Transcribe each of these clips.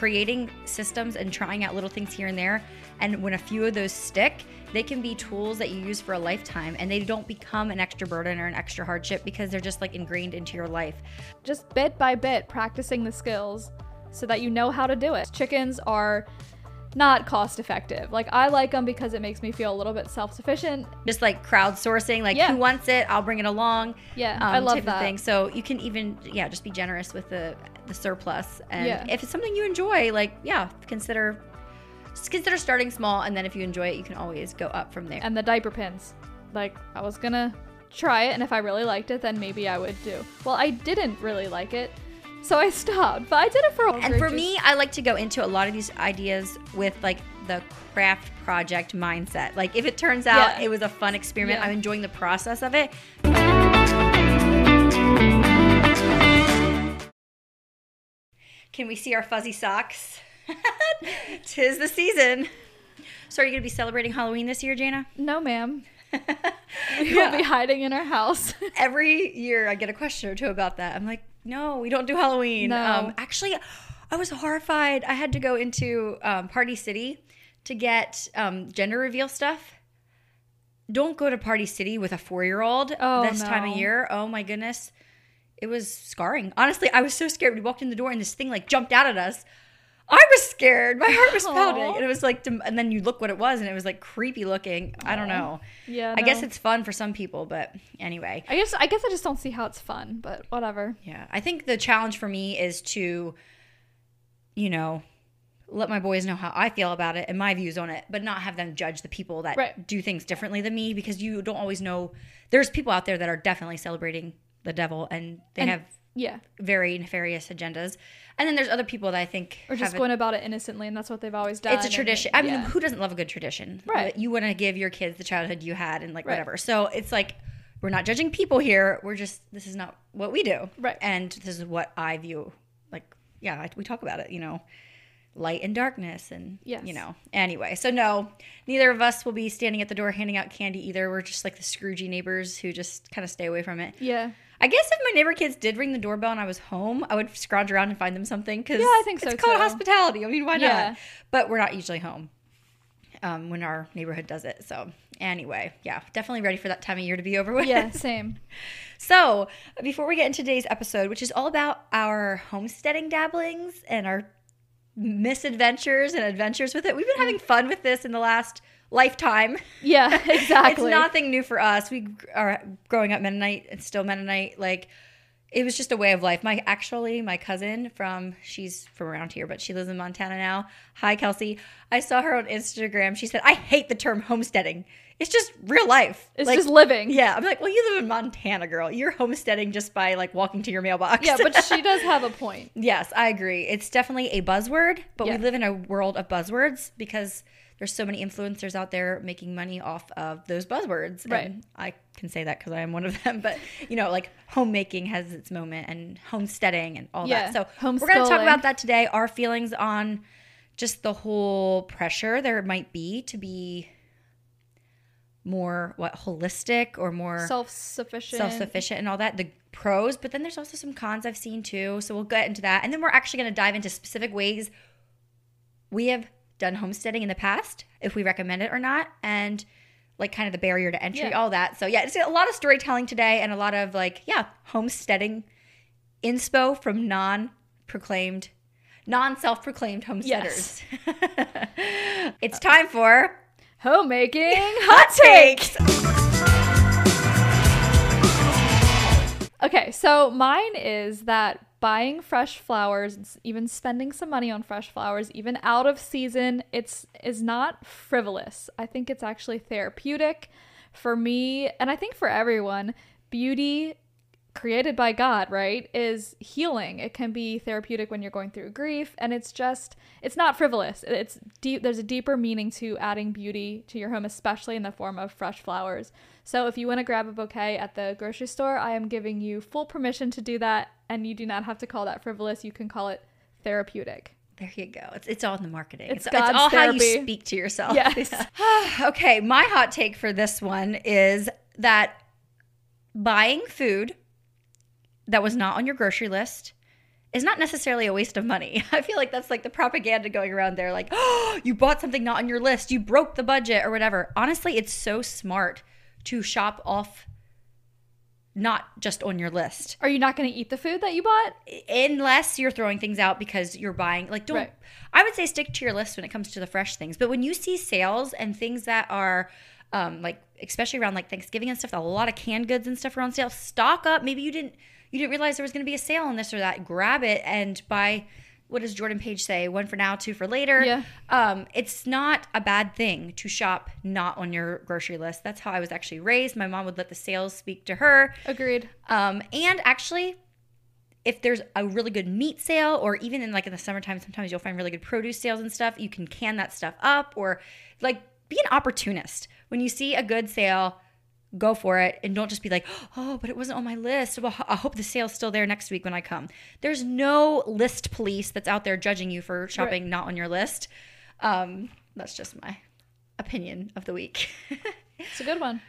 creating systems and trying out little things here and there. And when a few of those stick, they can be tools that you use for a lifetime and they don't become an extra burden or an extra hardship because they're just like ingrained into your life. Just bit by bit, practicing the skills so that you know how to do it. Chickens are not cost effective. Like I like them because it makes me feel a little bit self sufficient. Just like crowdsourcing, like Yeah. who wants it, I'll bring it along. Yeah, um, I love that. Thing. So you can even yeah, just be generous with the the surplus. And Yeah. if it's something you enjoy, like yeah, consider just consider starting small, and then if you enjoy it, you can always go up from there. And the diaper pins. Like I was gonna try it, and if I really liked it, then maybe I would do. Well, I didn't really like it, so I stopped. But I did it for a while. And for me, I like to go into a lot of these ideas with like the craft project mindset. Like if it turns out Yeah. it was a fun experiment, Yeah. I'm enjoying the process of it. Can we see our fuzzy socks? Tis the season. So are you going to be celebrating Halloween this year, Jayna? no, ma'am. We Yeah. be hiding in our house. Every year I get a question or two about that. I'm like, no, we don't do Halloween. No. Um, actually, I was horrified. I had to go into um, Party City to get um, gender reveal stuff. Don't go to Party City with a four year old Oh, this time of year. Oh my goodness. It was scarring. Honestly, I was so scared. We walked in the door and this thing like jumped out at us. I was scared. My heart was pounding. And it was like, and then you look what it was and it was like creepy looking. I don't know. yeah. I guess it's fun for some people, but anyway. I guess I guess I just don't see how it's fun, but whatever. Yeah, I think the challenge for me is to, you know, let my boys know how I feel about it and my views on it, but not have them judge the people that Right. do things differently than me because you don't always know. There's people out there that are definitely celebrating the devil and they And- have Yeah. very nefarious agendas. And then there's other people that I think are just have a- going about it innocently, and that's what they've always done. it's a and- tradition. I mean, yeah. who doesn't love a good tradition? Right. You want to give your kids the childhood you had and like Right. whatever. So it's like we're not judging people here. We're just this is not what we do. Right. And this is what I view. Like yeah, I- we talk about it. You know, light and darkness, and Yes. you know. Anyway, so no, neither of us will be standing at the door handing out candy either. We're just like the Scroogey neighbors who just kind of stay away from it. yeah. I guess if my neighbor kids did ring the doorbell and I was home, I would scrounge around and find them something because Yeah, I think so, it's called too. hospitality. I mean, why Yeah. not? But we're not usually home um, when our neighborhood does it. So anyway, yeah, definitely ready for that time of year to be over with. Yeah. Same. so before we get into today's episode, which is all about our homesteading dabblings and our misadventures and adventures with it, we've been mm. having fun with this in the last lifetime. Yeah. Exactly. It's nothing new for us. We are growing up Mennonite and still Mennonite. Like it was just a way of life. My actually my cousin from she's from around here, but she lives in Montana now. Hi Kelsey. I saw her on Instagram. She said, I hate the term homesteading. It's just real life. It's Like, just living. Yeah. I'm like, well, you live in Montana, girl. You're homesteading just by like walking to your mailbox. Yeah, but she does have a point. Yes, I agree. It's definitely a buzzword, but Yeah. we live in a world of buzzwords because there's so many influencers out there making money off of those buzzwords. Right. And I can say that because I am one of them. But you know, like homemaking has its moment and homesteading and all Yeah, that. So we're going to talk about that today. Our feelings on just the whole pressure there might be to be more what holistic or more Self sufficient. self sufficient and all that, the pros, but then there's also some cons I've seen too. So we'll get into that. And then we're actually going to dive into specific ways we have done homesteading in the past, if we recommend it or not, and like kind of the barrier to entry, Yeah. all that. So yeah, it's a lot of storytelling today and a lot of like, yeah, homesteading inspo from non proclaimed, non self proclaimed homesteaders. it's time for Homemaking hot takes. Okay, so mine is that buying fresh flowers, even spending some money on fresh flowers, even out of season, it's is not frivolous. I think it's actually therapeutic for me, and I think for everyone. Beauty created by God, right, is healing. It can be therapeutic when you're going through grief, and it's just it's not frivolous. It's deep. There's a deeper meaning to adding beauty to your home, especially in the form of fresh flowers. So if you want to grab a bouquet at the grocery store, I am giving you full permission to do that, and you do not have to call that frivolous. You can call it therapeutic. There you go. It's, it's all in the marketing. It's It's, it's all how you speak to yourself. Yes. okay, my hot take for this one is that buying food that was not on your grocery list is not necessarily a waste of money. I feel like that's like the propaganda going around there like, "Oh, you bought something not on your list, you broke the budget or whatever." Honestly, it's so smart to shop off not just on your list. Are you not going to eat the food that you bought? Unless you're throwing things out because you're buying like don't Right. I would say stick to your list when it comes to the fresh things. But when you see sales and things that are um, like especially around like Thanksgiving and stuff, a lot of canned goods and stuff are on sale. Stock up. Maybe you didn't you didn't realize there was going to be a sale on this or that. Grab it and buy. What does Jordan Page say? One for now, two for later. Yeah. Um, it's not a bad thing to shop not on your grocery list. That's how I was actually raised. My mom would let the sales speak to her. Agreed. Um, and actually, if there's a really good meat sale, or even in like in the summertime, sometimes you'll find really good produce sales and stuff. You can can that stuff up, or like be an opportunist. When you see a good sale, go for it, and don't just be like, oh, but it wasn't on my list. Well, I hope the sale's still there next week when I come. There's no list police that's out there judging you for shopping not on your list. Um, that's just my opinion of the week. It's a good one.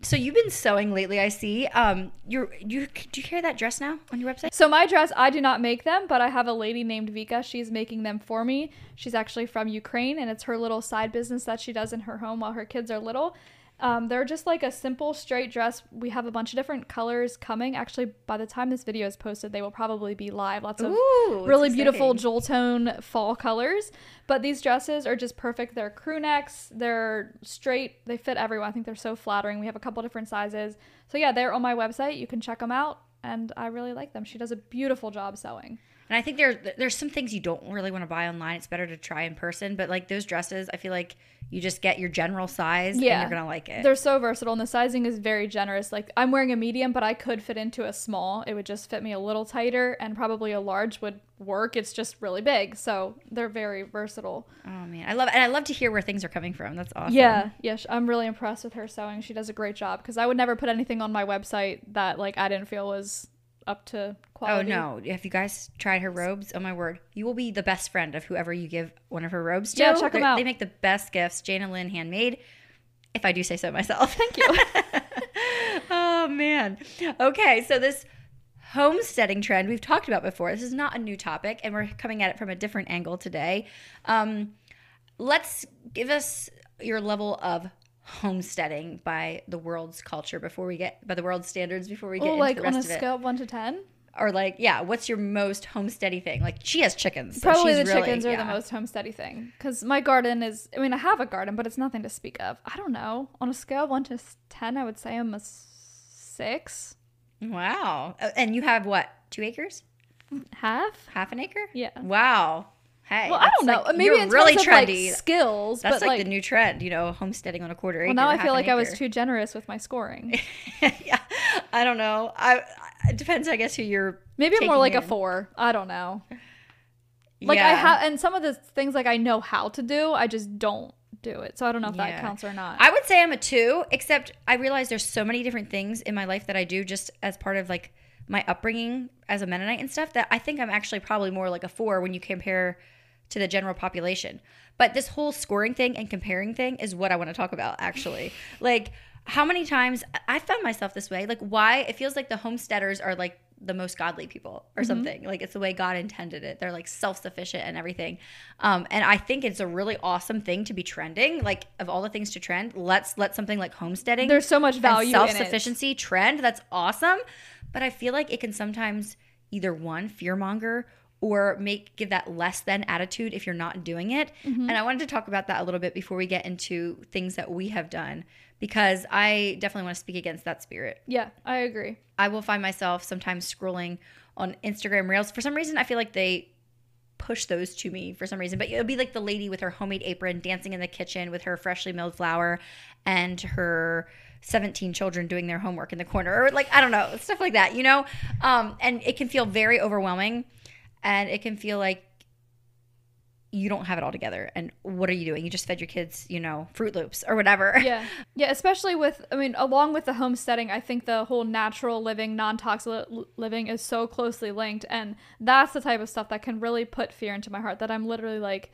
So you've been sewing lately, I see. Um, you're you do you carry that dress now on your website? So my dress, I do not make them, but I have a lady named Vika. She's making them for me. She's actually from Ukraine, and it's her little side business that she does in her home while her kids are little. Um, they're just like a simple straight dress. We have a bunch of different colors coming. Actually, by the time this video is posted, they will probably be live. Lots of Ooh, really beautiful jewel tone fall colors. But these dresses are just perfect. They're crew necks. They're straight. They fit everyone. I think they're so flattering. We have a couple different sizes. So yeah, they're on my website. You can check them out, and I really like them. She does a beautiful job sewing. And I think there's there's some things you don't really want to buy online. It's better to try in person. But like those dresses, I feel like you just get your general size and Yeah. you're gonna like it. They're so versatile, and the sizing is very generous. Like I'm wearing a medium, but I could fit into a small. It would just fit me a little tighter, and probably a large would work. It's just really big, so they're very versatile. oh man, I love and I love to hear where things are coming from. That's awesome. Yeah, yeah, I'm really impressed with her sewing. She does a great job because I would never put anything on my website that like I didn't feel was up to quality. Oh no! Have you guys tried her robes? Oh my word! You will be the best friend of whoever you give one of her robes to. Yeah, check 'em They're- out. They make the best gifts. Jayna Lynn handmade. If I do say so myself. Thank you. oh man. Okay, so this homesteading trend we've talked about before. This is not a new topic, and we're coming at it from a different angle today. Um, let's give us your level of homesteading by the world's culture before we get by the world's standards before we get oh, into like the on a of it. scale of one to ten, Or like, yeah, what's your most homesteady thing? Like she has chickens. so probably the she's really- chickens are yeah. the most homesteady thing. Because my garden is. I mean, I have a garden, but it's nothing to speak of. I don't know. On a scale of one to s- ten, I would say I'm a six, Wow. Uh, And you have what? Two acres? half. Half an acre? Yeah. Wow. Hey. Well, I don't know. like- Maybe in really trendy. of like skills, That's but like, like, the new trend, you know, homesteading on a quarter acre. well, now I feel like I was too generous with my scoring. yeah, I don't know. I it depends, I guess, who you're. Maybe more like a four. I don't know. Like I have, and some of the things like I know how to do, I just don't do it. So I don't know if Yeah. that counts or not. I would say I'm a two, except I realize there's so many different things in my life that I do just as part of like my upbringing as a Mennonite and stuff that I think I'm actually probably more like a four when you compare to the general population. But this whole scoring thing and comparing thing is what I want to talk about actually. like how many times I found myself this way. Like why it feels like the homesteaders are like the most godly people or something. Like it's the way God intended it. They're like self-sufficient and everything. Um, and I think it's a really awesome thing to be trending. Like of all the things to trend, let's let something like homesteading There's so much value and in it. self-sufficiency trend. That's awesome. But I feel like it can sometimes either one fearmonger or make give that less than attitude if you're not doing it. Mm-hmm. And I wanted to talk about that a little bit before we get into things that we have done because I definitely want to speak against that spirit. Yeah, I agree. I will find myself sometimes scrolling on Instagram Reels. For some reason, I feel like they push those to me for some reason. But it'll be like the lady with her homemade apron dancing in the kitchen with her freshly milled flour and her 17 children doing their homework in the corner or like I don't know, stuff like that, you know? Um and it can feel very overwhelming and it can feel like you don't have it all together and what are you doing? You just fed your kids, you know, Fruit Loops or whatever. Yeah. Yeah, especially with, I mean, along with the homesteading, I think the whole natural living, non toxic living is so closely linked. And that's the type of stuff that can really put fear into my heart that I'm literally like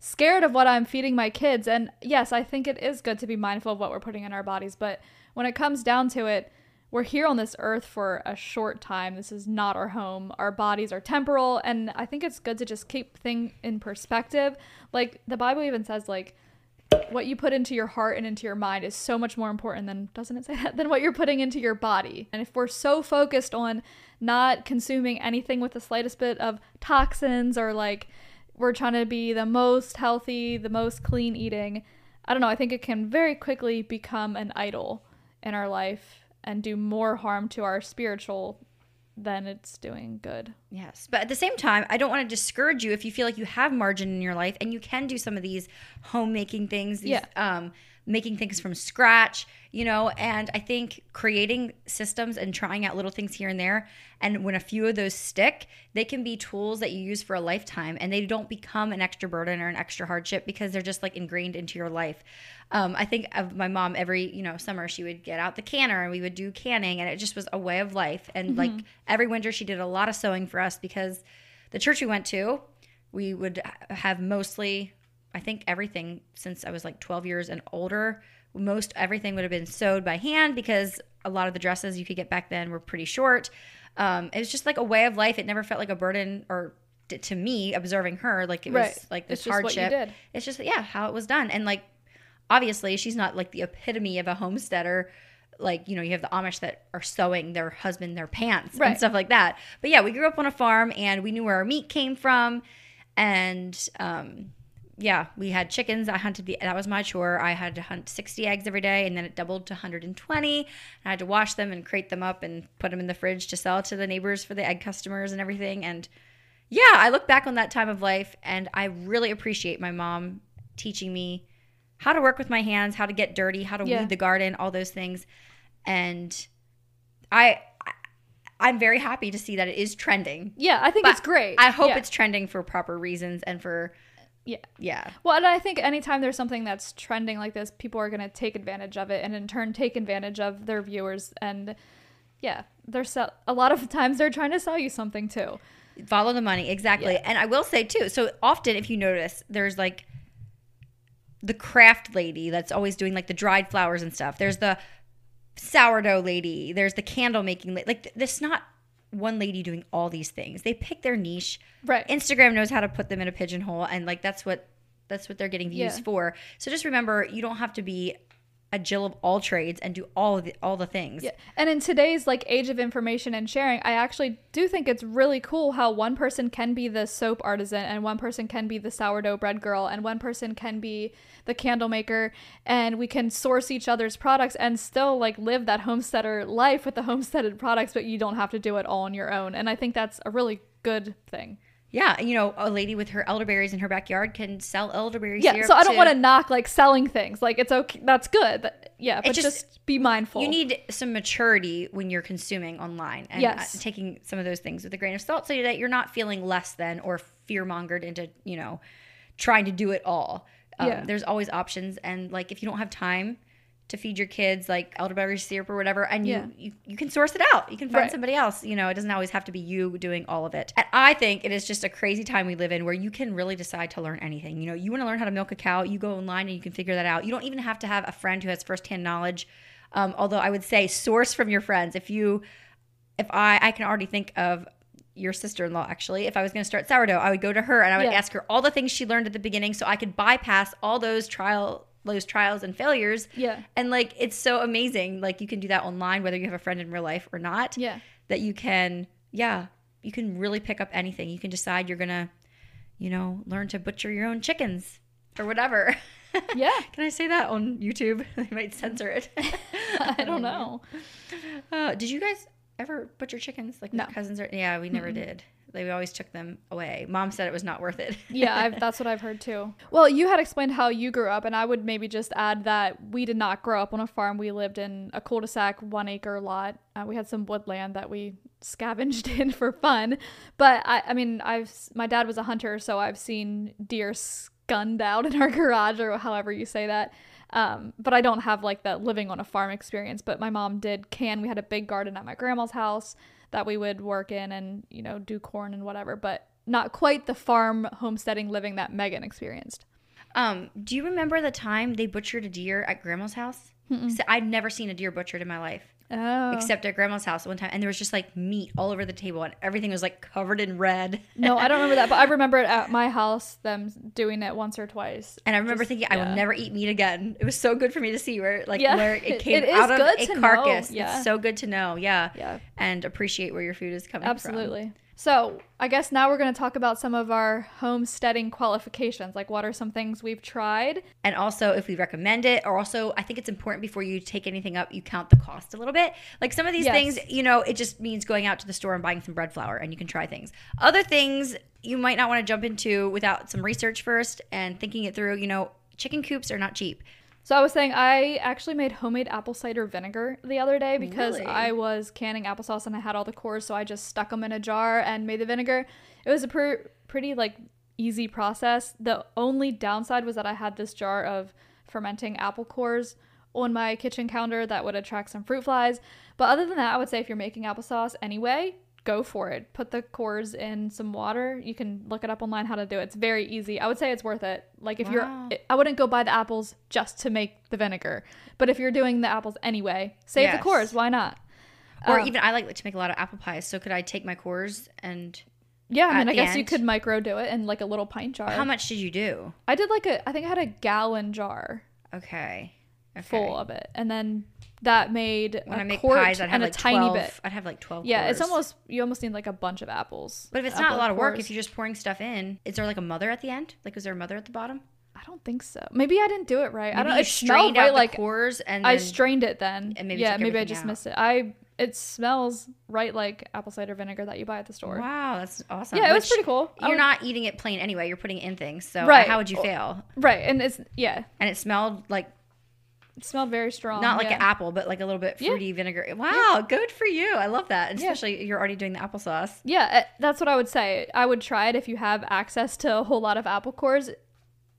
scared of what I'm feeding my kids. And yes, I think it is good to be mindful of what we're putting in our bodies. But when it comes down to it, we're here on this earth for a short time. This is not our home. Our bodies are temporal, and I think it's good to just keep thing in perspective. Like the Bible even says, like what you put into your heart and into your mind is so much more important than doesn't it say that than what you're putting into your body. And if we're so focused on not consuming anything with the slightest bit of toxins or like we're trying to be the most healthy, the most clean eating, I don't know, I think it can very quickly become an idol in our life and do more harm to our spiritual than it's doing good. Yes. But at the same time, I don't want to discourage you if you feel like you have margin in your life and you can do some of these homemaking things, these Yeah. um making things from scratch, you know, and I think creating systems and trying out little things here and there and when a few of those stick, they can be tools that you use for a lifetime and they don't become an extra burden or an extra hardship because they're just like ingrained into your life. Um, I think of my mom every, you know, summer she would get out the canner and we would do canning and it just was a way of life. And like every winter she did a lot of sewing for us because the church we went to, we would have mostly, I think everything since I was like 12 years and older, most everything would have been sewed by hand because a lot of the dresses you could get back then were pretty short. Um, it was just like a way of life. It never felt like a burden or to me observing her like it was Right. like this It's just what you hardship. It's just yeah how it was done and like obviously she's not like the epitome of a homesteader like you know you have the amish that are sewing their husband their pants and stuff like that but yeah we grew up on a farm and we knew where our meat came from and um yeah we had chickens i hunted the that was my chore i had to hunt 60 eggs every day and then it doubled to 120 i had to wash them and crate them up and put them in the fridge to sell to the neighbors for the egg customers and everything and yeah i look back on that time of life and i really appreciate my mom teaching me how to work with my hands, how to get dirty, how to Yeah. weed the garden, all those things. And I, I I'm very happy to see that it is trending. Yeah, I think it's great. I hope Yeah. it's trending for proper reasons and for Yeah. yeah. Well, and I think anytime there's something that's trending like this, people are going to take advantage of it and in turn take advantage of their viewers. And yeah, they're sell- a lot of times they're trying to sell you something too. Follow the money exactly. Yeah. And I will say too. So often, if you notice, there's like the craft lady that's always doing like the dried flowers and stuff. There's the sourdough lady. There's the candle making. Like th- this, not one lady doing all these things. They pick their niche. Right. Instagram knows how to put them in a pigeonhole, and like that's what that's what they're getting views Yeah. for. So just remember, you don't have to be a Jill of all trades and do all of the, all the things. Yeah. And in today's like age of information and sharing, I actually do think it's really cool how one person can be the soap artisan and one person can be the sourdough bread girl and one person can be the candle maker and we can source each other's products and still like live that homesteader life with the homesteaded products but you don't have to do it all on your own. And I think that's a really good thing. Yeah, you know, a lady with her elderberries in her backyard can sell elderberry Yeah, syrup. so I don't to- want to knock like selling things. Like it's okay, that's good. But, yeah, but just- just, be mindful. You need some maturity when you're consuming online and Yes. uh, taking some of those things with a grain of salt so that you're not feeling less than or fear mongered into, you know, trying to do it all. Um, Yeah. There's always options. And like if you don't have time to feed your kids like elderberry syrup or whatever, and you, Yeah. you, you can source it out. You can find Right. somebody else. You know, it doesn't always have to be you doing all of it. And I think it is just a crazy time we live in where you can really decide to learn anything. You know, you want to learn how to milk a cow, you go online and you can figure that out. You don't even have to have a friend who has firsthand knowledge. Um, although I would say source from your friends. If you, if I, I can already think of your sister-in-law actually. If I was going to start sourdough, I would go to her and I would Yeah. ask her all the things she learned at the beginning, so I could bypass all those trial, those trials and failures. Yeah. And like it's so amazing. Like you can do that online, whether you have a friend in real life or not. Yeah. That you can, yeah, you can really pick up anything. You can decide you're gonna, you know, learn to butcher your own chickens or whatever. Yeah. Can I say that on YouTube? they might censor it. I don't know. Uh, did you guys ever butcher chickens? Like No. my cousins are. Yeah, we never did. They always took them away. Mom said it was not worth it. yeah, I've, that's what I've heard too. Well, you had explained how you grew up, and I would maybe just add that we did not grow up on a farm. We lived in a cul-de-sac, one acre lot. Uh, we had some woodland that we scavenged in for fun. But I, I mean, I've my dad was a hunter, so I've seen deer skunned out in our garage, or however you say that. Um, but I don't have like that living on a farm experience. But my mom did can. We had a big garden at my grandma's house that we would work in and you know do corn and whatever. But not quite the farm homesteading living that Megan experienced. Um, do you remember the time they butchered a deer at grandma's house? So I'd never seen a deer butchered in my life. Oh. except at grandma's house one time, and there was just like meat all over the table, and everything was like covered in red. no, I don't remember that, but I remember it at my house, them doing it once or twice. And I remember Just- thinking, I will never eat meat again. It was so good for me to see where, like, Yeah. where it came It is out of good a to know, carcass. yeah. It's so good to know, yeah, Yeah. and appreciate where your food is coming from. Absolutely. So, I guess now we're going to talk about some of our homesteading qualifications. Like, what are some things we've tried? And also, if we recommend it, or also, I think it's important before you take anything up, you count the cost a little bit. Like some of these Yes. things, you know, it just means going out to the store and buying some bread flour, and you can try things. Other things you might not want to jump into without some research first and thinking it through. You know, chicken coops are not cheap. So, I was saying I actually made homemade apple cider vinegar the other day because Really? I was canning applesauce and I had all the cores, so I just stuck them in a jar and made the vinegar. It was a pr- pretty like easy process. The only downside was that I had this jar of fermenting apple cores on my kitchen counter that would attract some fruit flies. But other than that, I would say if you're making applesauce anyway, go for it. Put the cores in some water. You can look it up online how to do it. It's very easy. I would say it's worth it. Like if Wow. you're I wouldn't go buy the apples just to make the vinegar. But if you're doing the apples anyway, save the cores, why not? Or Um, even I like to make a lot of apple pies. So could I take my cores and Yeah, I mean I guess you could micro do it in like a little pint jar. how much did you do? I did like a I think I had a gallon jar Okay. Okay. full of it. And then that made when a I make pies, I'd have and like a tiny 12, bit. I'd have like twelve. Yeah, it's almost you almost need like a bunch of apples. But if it's not a lot of work, if you're just pouring stuff in, is there like a mother at the end? Like, is there a mother at the bottom? I don't think so. Maybe I didn't do it right. I Maybe don't. you It strained right like the cores and I strained it then. and maybe yeah, maybe I just out. missed it. I it smells right like apple cider vinegar that you buy at the store. Wow, that's awesome. Yeah, it was pretty cool. You're would- not eating it plain anyway. You're putting it in things. So Right. how would you fail? right, and it's yeah, And it smelled like it smelled very strong. not like yeah. an apple, but like a little bit Yeah. fruity vinegar. Wow, good for you. I love that. Yeah. Especially you're already doing the applesauce. Yeah, eh, that's what I would say. I would try it if you have access to a whole lot of apple cores.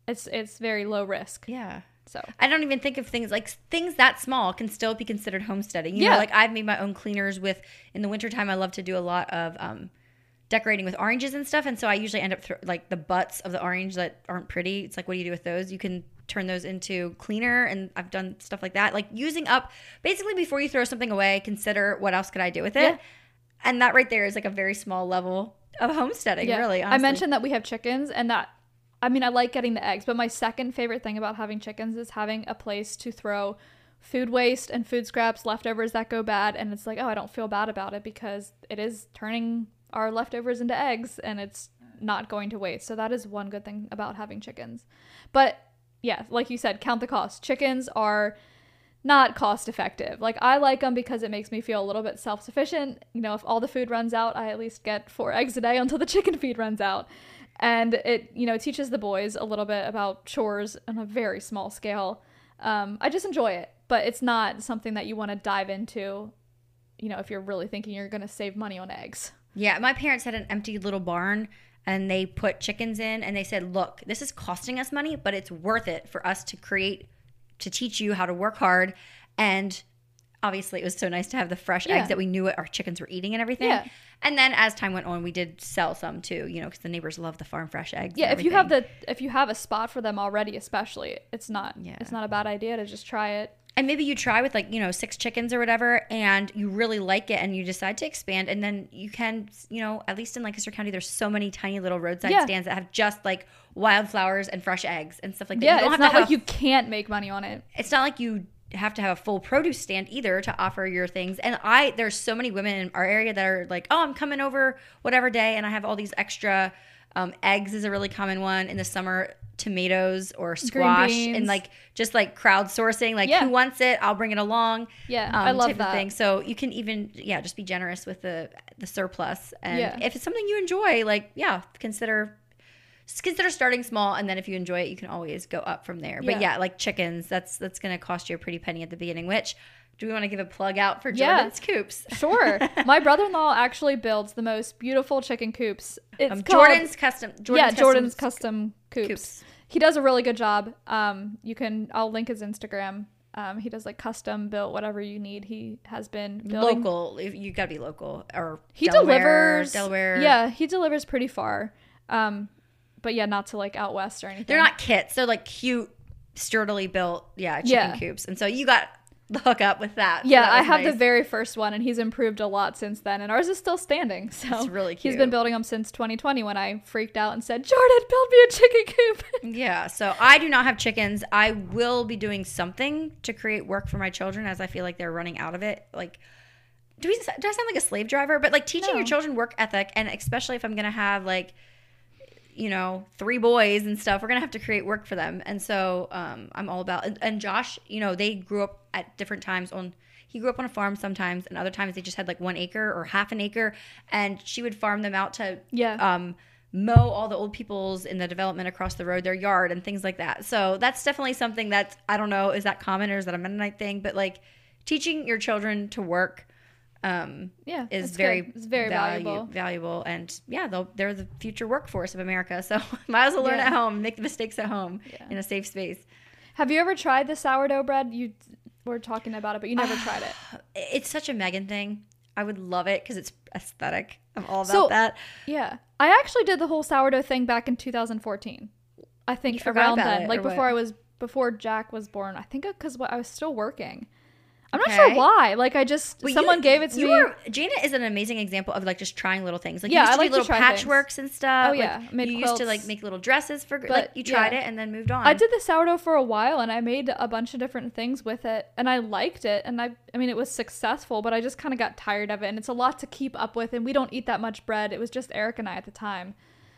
It's it's very low risk. Yeah. So I don't even think of things like things that small can still be considered homesteading. You Yeah. know, like I've made my own cleaners with in the wintertime I love to do a lot of um decorating with oranges and stuff and so I usually end up thro- like the butts of the orange that aren't pretty. It's like what do you do with those? You can turn those into cleaner and I've done stuff like that. Like using up basically before you throw something away, consider what else could I do with it? Yeah. And that right there is like a very small level of homesteading, yeah, really. I mentioned that we have chickens, and that I mean I like getting the eggs, but my second favorite thing about having chickens is having a place to throw food waste and food scraps, leftovers that go bad, and it's like oh I don't feel bad about it because it is turning our leftovers into eggs, and it's not going to waste. So that is one good thing about having chickens. But yeah, like you said, count the cost. Chickens are not cost effective. Like I like them because it makes me feel a little bit self sufficient. You know, if all the food runs out, I at least get four eggs a day until the chicken feed runs out. And it, you know, teaches the boys a little bit about chores on a very small scale. Um, I just enjoy it, but it's not something that you want to dive into. You know, if you're really thinking you're going to save money on eggs. Yeah, my parents had an empty little barn and they put chickens in and they said, "Look, this is costing us money, but it's worth it for us to create to teach you how to work hard." And obviously, it was so nice to have the fresh Yeah. eggs that we knew what our chickens were eating and everything. Yeah. And then as time went on, we did sell some too, you know, because the neighbors love the farm fresh eggs. Yeah, if you have the if you have a spot for them already, especially, it's not Yeah. it's not a bad idea to just try it. And maybe you try with like you know six chickens or whatever and you really like it and you decide to expand and then you can you know at least in lancaster county there's so many tiny little roadside Yeah. stands that have just like wildflowers and fresh eggs and stuff like that Yeah, You don't it's have not like you can't make money on it. it's not like you have to have a full produce stand either to offer your things and i there's so many women in our area that are like oh i'm coming over whatever day and i have all these extra um, eggs is a really common one in the summer tomatoes or squash and like just like crowdsourcing like Yeah. who wants it i'll bring it along Yeah, um, I love that. thing. So you can even yeah, just be generous with the the surplus. And Yeah. if it's something you enjoy, like yeah, consider consider starting small, and then if you enjoy it, you can always go up from there. But Yeah. yeah, like chickens, that's that's going to cost you a pretty penny at the beginning. Which do we want to give a plug out for Yeah. Jordan's Coops? Sure. My brother-in-law actually builds the most beautiful chicken coops. It's Um, called- Jordan's custom. Jordan's yeah, custom Jordan's custom coops. Coops. He does a really good job. Um, you can I'll link his Instagram. Um, he does like custom built whatever you need. He has been building. local. You got to be local or He Delaware, delivers Delaware. Yeah, he delivers pretty far. Um, but yeah, not to like out west or anything. they're not kits. They're like cute, sturdily built. Yeah, chicken Yeah. coops. And so you got the hookup with that. So Yeah, that I have the very first one, and he's improved a lot since then, and ours is still standing. So That's really He's cute. been building them since 2020 when I freaked out and said, "Jordan, build me a chicken coop." Yeah, so I do not have chickens. I will be doing something to create work for my children as I feel like they're running out of it. Like, do we? Do I sound like a slave driver? But like teaching No. your children work ethic, and especially if I'm gonna have like, you know, three boys and stuff, we're gonna have to create work for them. And so um, I'm all about. And, and Josh, you know, they grew up at different times on. He grew up on a farm sometimes, and other times they just had like one acre or half an acre, and she would farm them out to Yeah. um, mow all the old people's in the development across the road their yard and things like that. So that's definitely something that I don't know is that common or is that a Mennonite thing? But like teaching your children to work um, yeah, is very good. It's very valuable. valuable, and yeah, they'll, they're the future workforce of America. So might as well learn Yeah. at home, make the mistakes at home Yeah. in a safe space. Have you ever tried the sourdough bread? You were talking about it, but you never tried it. It's such a Megan thing. I would love it because it's aesthetic. I'm all about So- that. Yeah, I actually did the whole sourdough thing back in 2014. I think around then, like or what? before I was before Jack was born. I think because I was still working. I'm not sure why. Like I just But you- someone gave it to you me. Were, Jayna is an amazing example of like just trying little things. Like Yeah, you used I like do to little try things. patchworks and stuff. Oh, Like, yeah, made you used to like make little dresses for like But, you tried yeah. it and then moved on. I did the sourdough for a while and I made a bunch of different things with it and I liked it and I I mean it was successful but I just kind of got tired of it and it's a lot to keep up with and we don't eat that much bread. It was just Eric and I at the time.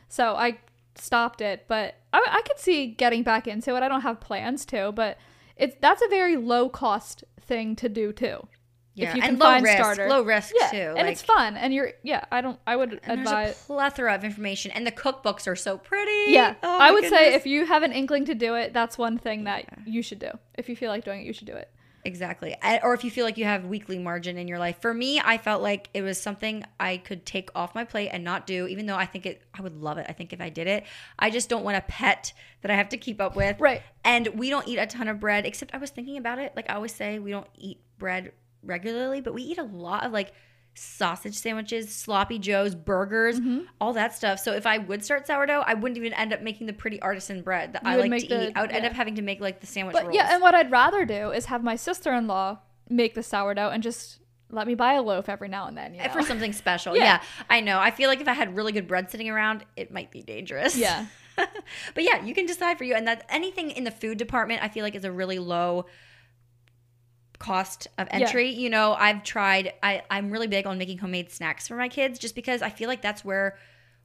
So I stopped it, but I, I could see getting back into it. I don't have plans to, but it's that's a very low cost thing to do too. yeah, if you and can low find risk, starter. low risk Yeah, too. and it's fun and you're yeah, I don't I would And there's advise a plethora of information, and the cookbooks are so pretty. Yeah, Oh, I would say if you have an inkling to do it, that's one thing that you should do. If you feel like doing it, you should do it. Exactly. I- Or if you feel like you have weekly margin in your life. For me, I felt like it was something I could take off my plate and not do, even though I think it, I would love it. I think if I did it, I just don't want a pet that I have to keep up with. Right. And we don't eat a ton of bread, except I was thinking about it. Like I always say, we don't eat bread regularly, but we eat a lot of like sausage sandwiches, sloppy joes, burgers, Mm-hmm. all that stuff. So if I would start sourdough, I wouldn't even end up making the pretty artisan bread that You I like to the- eat. I would end up having to make like the sandwich But rolls. yeah, and what I'd rather do is have my sister in law make the sourdough and just let me buy a loaf every now and then. You know? for something special. Yeah. Yeah. I know. I feel like if I had really good bread sitting around, it might be dangerous. Yeah. but yeah, you can decide for you. And that anything in the food department, I feel like is a really low cost of entry. You know, I've tried. I I'm really big on making homemade snacks for my kids, just because I feel like that's where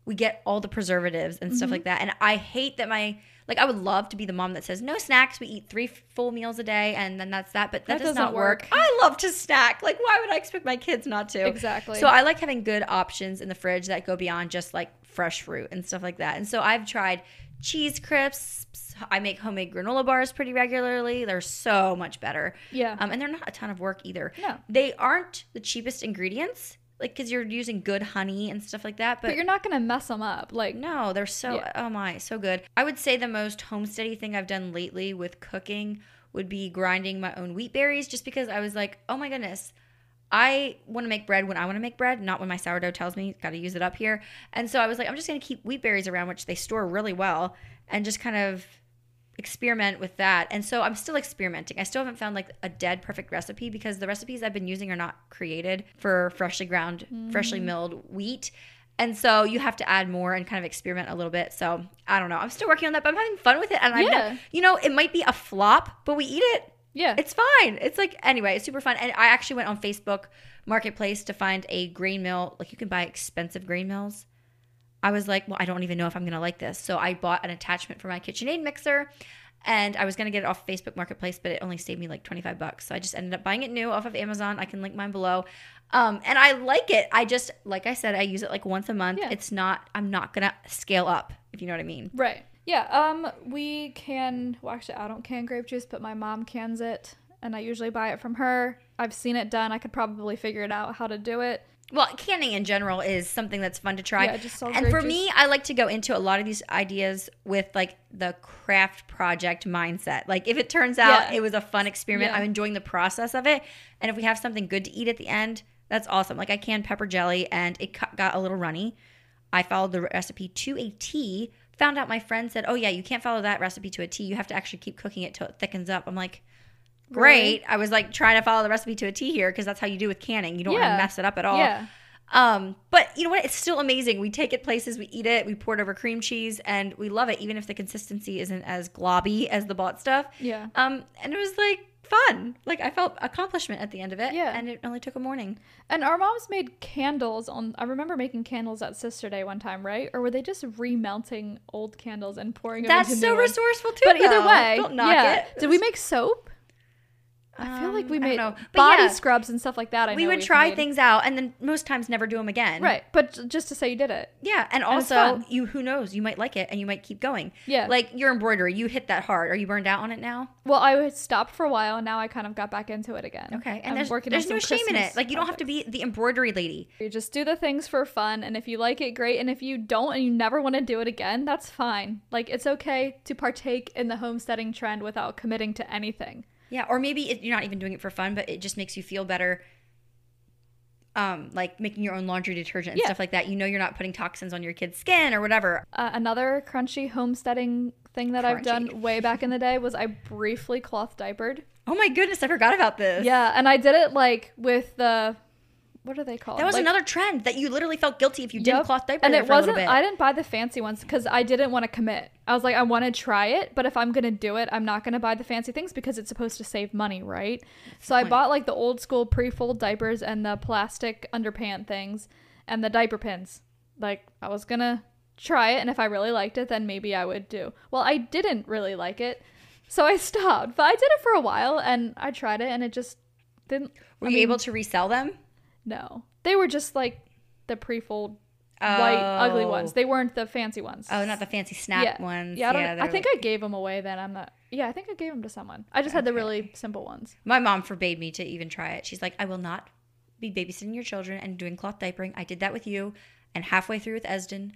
we get all the preservatives and Mm-hmm. stuff like that. And I hate that my like I would love to be the mom that says no snacks. We eat three full meals a day, and then that's that. But that, That does not work. work. I love to snack. Like, why would I expect my kids not to? Exactly. So I like having good options in the fridge that go beyond just like fresh fruit and stuff like that. And so I've tried cheese crisps. I make homemade granola bars pretty regularly. They're so much better. Yeah. Um, and they're not a ton of work either. No. They aren't the cheapest ingredients, like because you're using good honey and stuff like that. but, But, you're not gonna mess them up. Like no, they're so Yeah. oh my, so good. I would say the most homesteady thing I've done lately with cooking would be grinding my own wheat berries just because I was like, "Oh my goodness, I want to make bread when I want to make bread, not when my sourdough tells me got to use it up here." And so I was like, "I'm just going to keep wheat berries around which they store really well and just kind of experiment with that." And so I'm still experimenting. I still haven't found like a dead perfect recipe because the recipes I've been using are not created for freshly ground, freshly mm. milled wheat. And so you have to add more and kind of experiment a little bit. So I don't know. I'm still working on that, but I'm having fun with it. And Yeah. ne- you know, it might be a flop, but we eat it. Yeah. It's fine. It's like anyway, it's super fun. And I actually went on Facebook Marketplace to find a grain mill. Like you can buy expensive grain mills. I was like, well, I don't even know if I'm gonna like this. So I bought an attachment for my KitchenAid mixer, and I was gonna get it off Facebook Marketplace, but it only saved me like 25 bucks. So I just ended up buying it new off of Amazon. I can link mine below. Um, and I like it. I just, like I said, I use it like once a month. Yeah. It's not. I'm not gonna scale up, if you know what I mean. Right. Yeah. Um, we can. Well, actually, I don't can grape juice, but my mom cans it, and I usually buy it from her. I've seen it done. I could probably figure it out how to do it. Well, canning in general is something that's fun to try. Yeah, just and for juice. me, I like to go into a lot of these ideas with like the craft project mindset. Like if it turns out Yeah. it was a fun experiment, Yeah. I'm enjoying the process of it, and if we have something good to eat at the end, that's awesome. Like I canned pepper jelly and it got a little runny. I followed the recipe to a T. Found out my friend said, "Oh yeah, you can't follow that recipe to a T. You have to actually keep cooking it till it thickens up." I'm like, great. I was like trying to follow the recipe to a T here because that's how you do with canning. You don't want to mess it up at all. Yeah. Um, but you know what? It's still amazing. We take it places, we eat it, we pour it over cream cheese, and we love it, even if the consistency isn't as globby as the bought stuff. Yeah. Um, and it was like fun. Like I felt accomplishment at the end of it. Yeah. And it only took a morning. And our moms made candles on I remember making candles at Sister Day one time, right? Or were they just remelting old candles and pouring them That's so new ones? resourceful too. But either way, don't knock yeah. it. Did we make soap? I feel like Um, we made know. But body yeah. scrubs and stuff like that. I we would try made. things out and then most times never do them again. right? But just to say you did it, Yeah, and And also fun. you who knows, you might like it and you might keep going. Yeah. Like your embroidery, you hit that hard. Are you burned out on it now? well, I stopped for a while, and now I kind of got back into it again. Okay. And I'm there's working there's no shame in it. Like you don't have to be the embroidery lady. You just do the things for fun, and if you like it, great. And if you don't, and you never want to do it again, that's fine. Like it's okay to partake in the homesteading trend without committing to anything. Yeah, or maybe it, you're not even doing it for fun, but it just makes you feel better. Um, like making your own laundry detergent and Yeah. stuff like that. You know, you're not putting toxins on your kid's skin or whatever. Uh, another crunchy homesteading thing that I've done way back in the day was I briefly cloth diapered. Oh my goodness, I forgot about this. Yeah, and I did it like with the what are they called? that was Like- another trend that you literally felt guilty if you didn't Yep. cloth diaper and it wasn't. I didn't buy the fancy ones because I didn't want to commit. I was like, I want to try it, but if I'm gonna do it, I'm not gonna buy the fancy things because it's supposed to save money, right? so I bought like the old school pre-fold diapers and the plastic underpant things and the diaper pins. Like I was gonna try it, and if I really liked it, then maybe I would do. Well, I didn't really like it, so I stopped. But I did it for a while, and I tried it, and it just didn't. Were I you mean, able to resell them? No, they were just like the pre-fold white ugly Oh. ones. They weren't the fancy ones. Oh, not the fancy snap yeah. ones. Yeah, I, yeah I think like- I gave them away. Then I'm not. Yeah, I think I gave them to someone. I just had the really simple ones. My mom forbade me to even try it. She's like, I will not be babysitting your children and doing cloth diapering. I did that with you. And halfway through with Esden,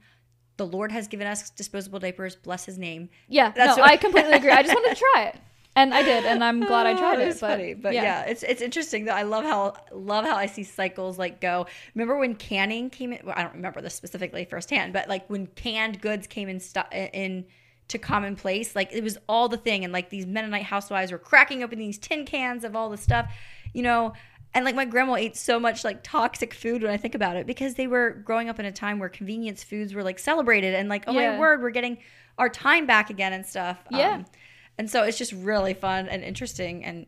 the Lord has given us disposable diapers. Bless his name. Yeah, That's no, what- I completely agree. I just wanted to try it, and I did, and I'm glad I tried Oh, it. it's but, funny, but yeah. it's it's interesting though. I love how love how I see cycles like go. Remember when canning came in? Well, I don't remember this specifically firsthand, but like when canned goods came in stu- in to commonplace, like it was all the thing, and like these Mennonite housewives were cracking open these tin cans of all the stuff, you know. And like my grandma ate so much like toxic food when I think about it because they were growing up in a time where convenience foods were like celebrated and like oh Yeah. my word we're getting our time back again and stuff. Yeah. Um, and so it's just really fun and interesting and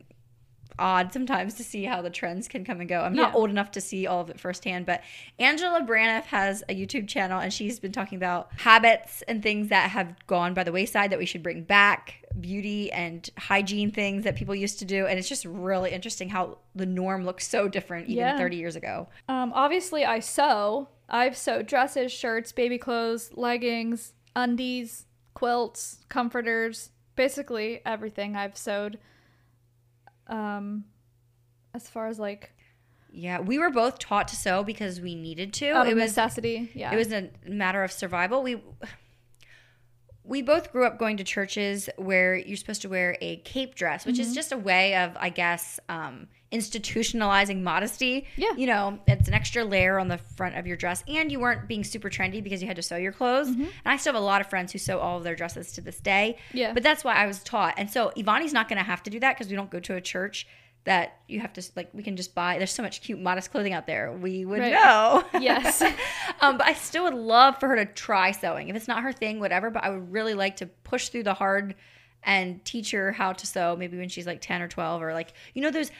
odd sometimes to see how the trends can come and go. I'm not Yeah. old enough to see all of it firsthand, but Angela Braniff has a YouTube channel and she's been talking about habits and things that have gone by the wayside that we should bring back, beauty and hygiene things that people used to do. And it's just really interesting how the norm looks so different even Yeah. 30 years ago. Um, obviously, I sew. I've sewed dresses, shirts, baby clothes, leggings, undies, quilts, comforters, basically everything I've sewed. Um, as far as like Yeah, we were both taught to sew because we needed to. out it was necessity, yeah, it was a matter of survival we we both grew up going to churches where you're supposed to wear a cape dress which Mm-hmm. is just a way of i guess um, institutionalizing modesty Yeah. you know it's an extra layer on the front of your dress and you weren't being super trendy because you had to sew your clothes and i still have a lot of friends who sew all of their dresses to this day Mm-hmm. Yeah. but that's why i was taught and so ivani's not going to have to do that because we don't go to a church that you have to like we can just buy there's so much cute modest clothing out there we would Right. know Yes. um, but I still would love for her to try sewing. If it's not her thing, whatever. But I would really like to push through the hard and teach her how to sew. Maybe when she's like ten or twelve, or like you know, those.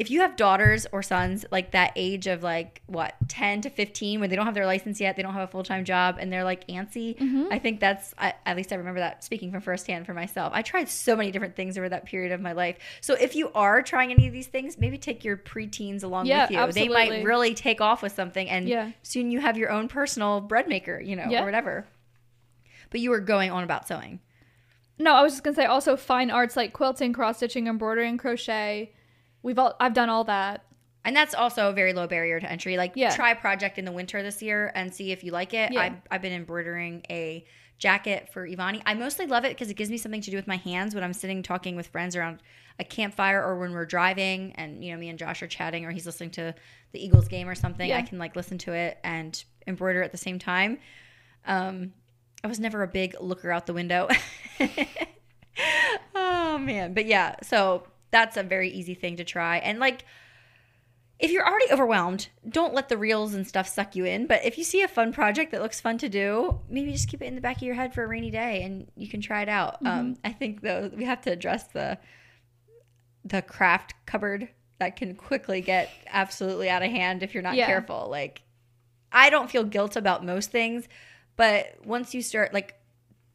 If you have daughters or sons like that age of like what ten to fifteen, when they don't have their license yet, they don't have a full time job, and they're like antsy. Mm-hmm. I think that's I, at least I remember that speaking from firsthand for myself. I tried so many different things over that period of my life. So if you are trying any of these things, maybe take your preteens along Yeah, with you. They might really take off with something, and Yeah. soon you have your own personal bread maker, you know, Yeah. or whatever. But you were going on about sewing. No, I was just gonna say also fine arts like quilting, cross stitching, embroidery, and crochet. We've all I've done all that. And that's also a very low barrier to entry. Like, Yeah. try a project in the winter this year and see if you like it. Yeah. I've, I've been embroidering a jacket for Ivani. I mostly love it because it gives me something to do with my hands when I'm sitting talking with friends around a campfire or when we're driving and, you know, me and Josh are chatting or he's listening to the Eagles game or something. Yeah. I can, like, listen to it and embroider at the same time. Um, I was never a big looker out the window. oh, man. But yeah, so that's a very easy thing to try. And like, if you're already overwhelmed, don't let the reels and stuff suck you in. But if you see a fun project that looks fun to do, maybe just keep it in the back of your head for a rainy day and you can try it out. Um, I think though we have to address the the craft cupboard that can quickly get absolutely out of hand if you're not Yeah. careful. Like I don't feel guilt about most things, but once you start like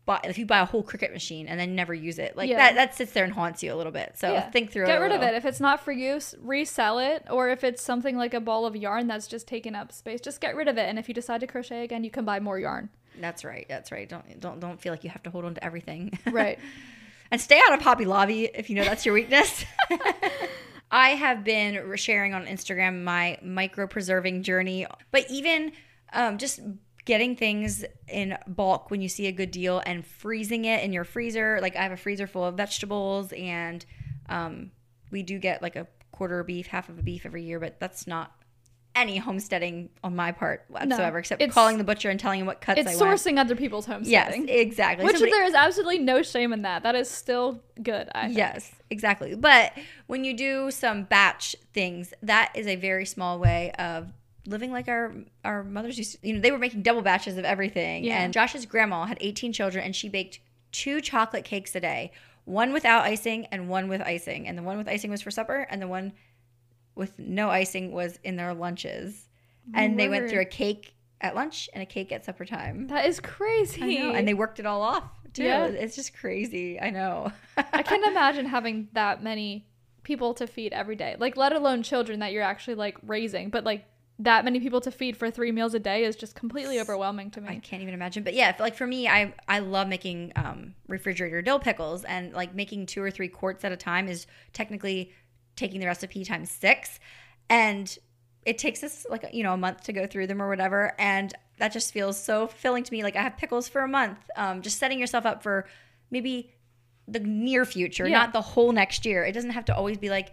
buy, if you buy a whole Cricut machine and then never use it, like Yeah. that that sits there and haunts you a little bit. So Yeah. think through Get rid of it. If it's not for use, resell it. Or if it's something like a ball of yarn that's just taking up space, just get rid of it. And if you decide to crochet again, you can buy more yarn. That's right. That's right. Don't don't don't feel like you have to hold on to everything. Right. and stay out of Hobby Lobby if you know that's your weakness. I have been sharing on Instagram my micro preserving journey, but even um, just getting things in bulk when you see a good deal and freezing it in your freezer. Like I have a freezer full of vegetables, and um, we do get like a quarter of beef, half of a beef every year, but that's not any homesteading on my part whatsoever, except calling the butcher and telling him what cuts It's I want. sourcing other people's Yes, homesteading. exactly. Which Somebody- there is absolutely no shame in that. That is still good. I think. Yes, exactly. But when you do some batch things, that is a very small way of living like our our mothers used to. You know, they were making double batches of everything. Yeah. And Josh's grandma had 18 children and she baked two chocolate cakes a day, one without icing and one with icing. And the one with icing was for supper and the one with no icing was in their lunches. And they went through a cake at lunch and a cake at supper time. That is crazy. I know. And they worked it all off too. Yeah. It's just crazy. I know. I can't imagine having that many people to feed every day. Like, let alone children that you're actually like raising. But like that many people to feed for three meals a day is just completely overwhelming to me. I can't even imagine. But yeah, like for me, I I love making um, refrigerator dill pickles, and like making two or three quarts at a time is technically taking the recipe times six, and it takes us like you know a month to go through them or whatever, and that just feels so fulfilling to me. Like I have pickles for a month. Um, just setting yourself up for maybe the near future, Yeah. not the whole next year. It doesn't have to always be like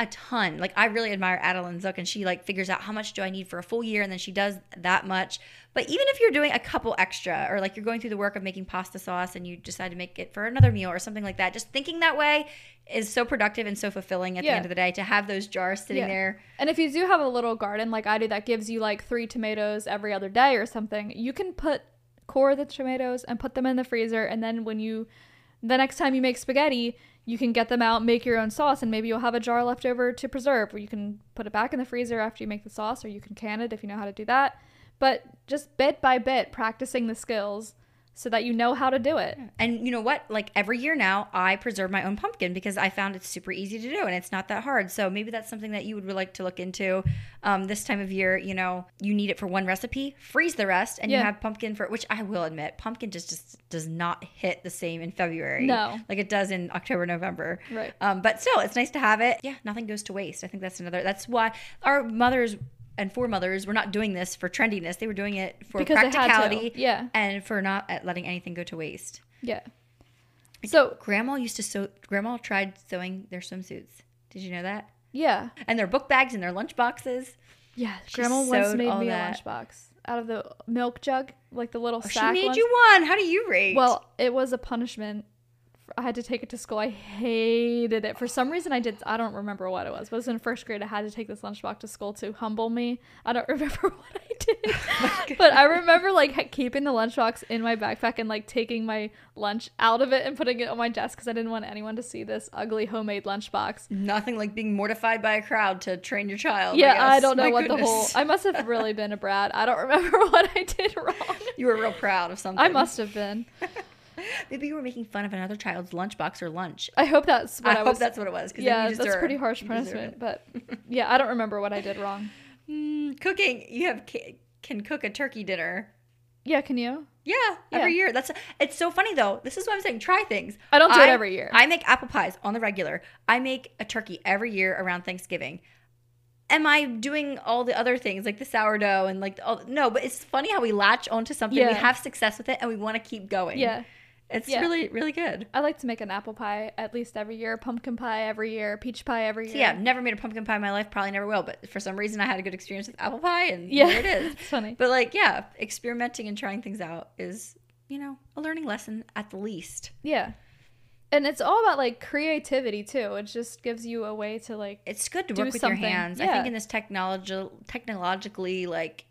a ton. Like I really admire Adeline Zook and she like figures out how much do I need for a full year and then she does that much. But even if you're doing a couple extra or like you're going through the work of making pasta sauce and you decide to make it for another meal or something like that, just thinking that way is so productive and so fulfilling at Yeah. the end of the day to have those jars sitting Yeah. there. And if you do have a little garden like I do that gives you like three tomatoes every other day or something, you can put core the tomatoes and put them in the freezer. And then when you, the next time you make spaghetti, you can get them out, make your own sauce, and maybe you'll have a jar left over to preserve, or you can put it back in the freezer after you make the sauce, or you can can it if you know how to do that. But just bit by bit, practicing the skills so that you know how to do it. And you know what? Like every year now, I preserve my own pumpkin because I found it's super easy to do and it's not that hard. So maybe that's something that you would really like to look into um, this time of year. You know, you need it for one recipe, freeze the rest, and you have pumpkin for which I will admit, pumpkin just just does not hit the same in February. No. like it does in October, November. Right. Um, but still, it's nice to have it. Yeah, nothing goes to waste. I think that's another. That's why our mothers and foremothers were not doing this for trendiness. They were doing it for Because they had to. practicality. Yeah. and for not uh, letting anything go to waste. Yeah. So, Grandma used to sew. Grandma tried sewing their swimsuits. Did you know that? yeah. And their book bags and their lunch boxes. Yeah, She Grandma once sewed made me that. a lunchbox out of the milk jug, like the little Oh, she sack. made ones. you one. How do you rate? Well, it was a punishment. I had to take it to school. I hated it. For some reason, I did. I don't remember what it was. But it was in first grade. I had to take this lunchbox to school to humble me. I don't remember what I did. Oh but I remember like keeping the lunchbox in my backpack and like taking my lunch out of it and putting it on my desk because I didn't want anyone to see this ugly homemade lunchbox. nothing like being mortified by a crowd to train your child. Yeah, I guess. don't know My what the whole. I must have really been a brat. I don't remember what I did wrong. you were real proud of something. I must have been. Maybe you were making fun of another child's lunchbox or lunch. I hope that's what I, I, hope was. that's what it was. yeah, that's deserve- pretty harsh punishment. But yeah, I don't remember what I did wrong. Mm, cooking. You have can cook a turkey dinner. Yeah, can you? Yeah, every year. That's it's so funny though. This is what I'm saying. Try things. I don't do it every year. I make apple pies on the regular. I make a turkey every year around Thanksgiving. Am I doing all the other things like the sourdough and like all, no? But it's funny how we latch onto something. We have success with it and we want to keep going. Yeah, it's Yeah. really really good. I like to make an apple pie at least every year, pumpkin pie every year, peach pie every So year. yeah, never made a pumpkin pie in my life. Probably never will. But for some reason, I had a good experience with apple pie, and yeah, there it is. it's funny. But like, yeah, experimenting and trying things out is, you know, a learning lesson at the least. Yeah, And it's all about like creativity too. It just gives you a way to like it's good to work with something. your hands. I think in this technology technologically like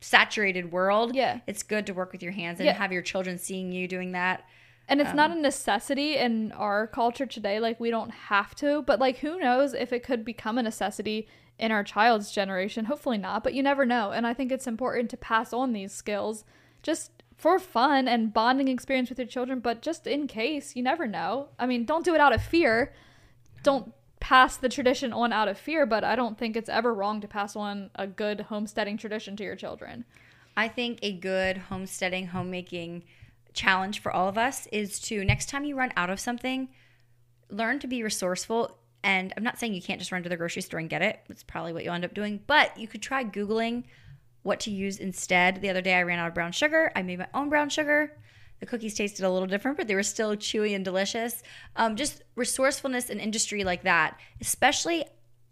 saturated world, Yeah. it's good to work with your hands and Yeah. have your children seeing you doing that. And it's Um, not a necessity in our culture today. Like, we don't have to, but like, who knows if it could become a necessity in our child's generation? Hopefully not, but you never know. And I think it's important to pass on these skills just for fun and bonding experience with your children, but just in case, you never know. I mean, don't do it out of fear. Don't pass the tradition on out of fear, but I don't think it's ever wrong to pass on a good homesteading tradition to your children. I think a good homesteading, homemaking challenge for all of us is to next time you run out of something, learn to be resourceful. And I'm not saying you can't just run to the grocery store and get it. it's probably what you'll end up doing. But you could try Googling what to use instead. The other day I ran out of brown sugar. I made my own brown sugar. The cookies tasted a little different, but they were still chewy and delicious. Um, just resourcefulness in industry like that, especially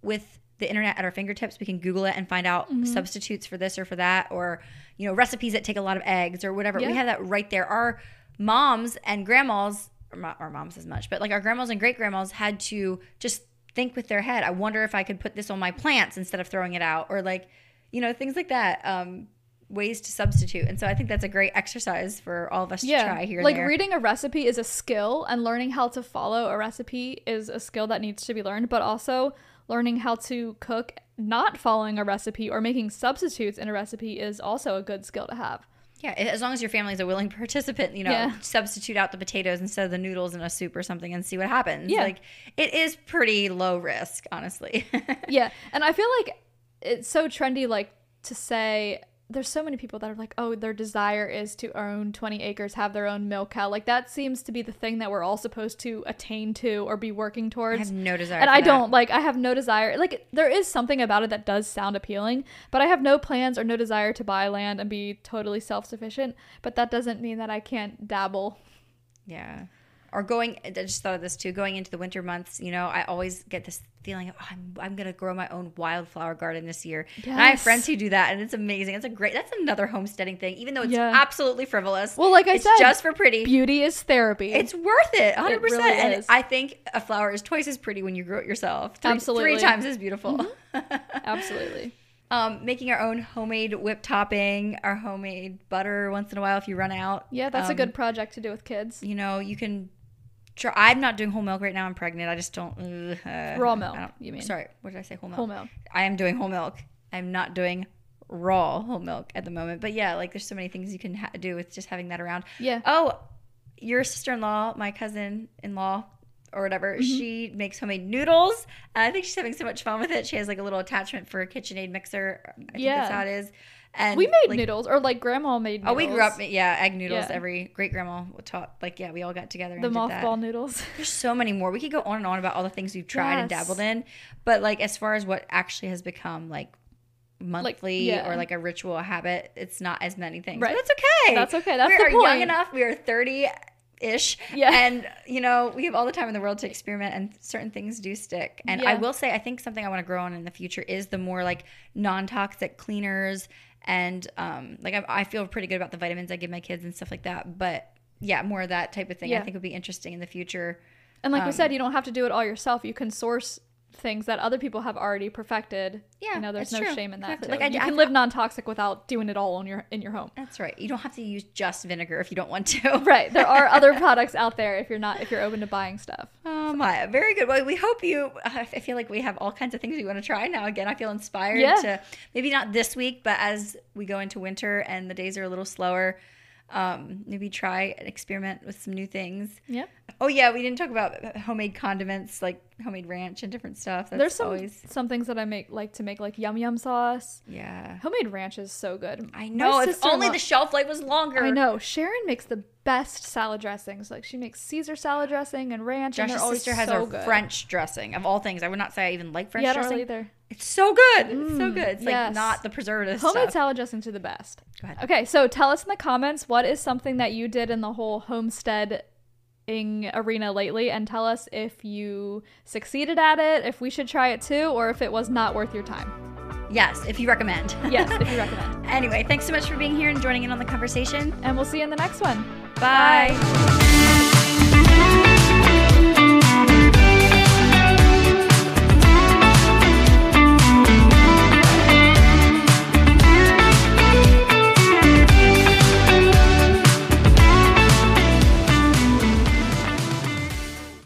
with the internet at our fingertips, we can Google it and find out substitutes for this or for that, or you know recipes that take a lot of eggs or whatever. Yeah. We have that right there. Our moms and grandmas, or our moms as much, but like our grandmas and great grandmas had to just think with their head. I wonder if I could put this on my plants instead of throwing it out, or like you know things like that. Um, ways to substitute, and so I think that's a great exercise for all of us to try here. like reading a recipe is a skill and learning how to follow a recipe is a skill that needs to be learned but also learning how to cook not following a recipe or making substitutes in a recipe is also a good skill to have Yeah, as long as your family is a willing participant, you know, Yeah. substitute out the potatoes instead of the noodles in a soup or something and see what happens. Yeah. Like it is pretty low risk, honestly. yeah and i feel like it's so trendy like to say there's so many people that are like oh their desire is to own 20 acres have their own milk cow like that seems to be the thing that we're all supposed to attain to or be working I towards have no desire. and I that. don't like I have no desire like there is something about it that does sound appealing, but I have no plans or no desire to buy land and be totally self-sufficient, but that doesn't mean that I can't dabble. Yeah. Or going, I just thought of this too. Going into the winter months, you know, I always get this feeling of oh, I'm I'm gonna grow my own wildflower garden this year. And I have friends who do that, and it's amazing. It's a great. That's another homesteading thing, even though it's Yeah. absolutely frivolous. Well, like I it's said, just for pretty. Beauty is therapy. It's worth it, 100%. really and is. I think a flower is twice as pretty when you grow it yourself. Three, Absolutely. Mm-hmm. Three times as beautiful. Absolutely. um, making our own homemade whipped topping, our homemade butter once in a while if you run out. Yeah, that's a Um, good project to do with kids. You know, you can try. I'm not doing whole milk right now. I'm pregnant. I just don't. uh, Raw milk, don't- you mean. Sorry, what did I say? Whole milk. Whole milk. I am doing whole milk. I'm not doing raw whole milk at the moment. But yeah, like there's so many things you can ha- do with just having that around. Yeah. Oh, your sister in law, my cousin in law, or whatever, Mm-hmm. she makes homemade noodles. I think she's having so much fun with it. She has like a little attachment for a KitchenAid mixer. I think Yeah. that's how it is. And we made like, noodles or like grandma made Noodles. Oh, we grew up, yeah, egg noodles. Yeah. Every great grandma taught, like, yeah, we all got together the mothball noodles. There's so many more. We could go on and on about all the things we've tried and dabbled in, but like as far as what actually has become like monthly yeah. or like a ritual, a habit, it's not as many things. Right. But that's okay. That's okay. That's we the are young enough. We are 30 ish. Yeah. And you know, we have all the time in the world to experiment and certain things do stick. And I will say I think something I want to grow on in the future is the more like non-toxic cleaners and um like I, I feel pretty good about the vitamins I give my kids and stuff like that. But yeah, more of that type of thing I think would be interesting in the future. And like we Um, said, you don't have to do it all yourself. You can source things that other people have already perfected. Yeah, you know, there's no true. shame in that. Exactly. Like, I- you I- can live non-toxic without doing it all in your in your home. That's right. You don't have to use just vinegar if you don't want to. Right. There are other products out there if you're not if you're open to buying stuff. Oh my, very good. Well, we hope you. Uh, I feel like we have all kinds of things we want to try now. Again, I feel inspired Yeah. to maybe not this week, but as we go into winter and the days are a little slower, um, maybe try and experiment with some new things. Yeah. Oh yeah, we didn't talk about homemade condiments like homemade ranch and different stuff. That's There's some always some things that I make like to make like yum yum sauce. yeah. Homemade ranch is so good. I My know. If only sister-in-law- the shelf life was longer. I know. Sharon makes the best salad dressings. Like she makes Caesar salad dressing and ranch, and Josh's they're sister has so a good. French dressing of all things. I would not say I even like French yeah, I don't dressing. either. It's so good. It's so Mm, good. It's like not the preservative Homemade stuff. salad dressings are the best. Go ahead. Okay, so tell us in the comments what is something that you did in the whole homesteading arena lately, and tell us if you succeeded at it, if we should try it too, or if it was not worth your time. Yes, if you recommend. Yes, if you recommend. anyway, thanks so much for being here and joining in on the conversation. And we'll see you in the next one. Bye.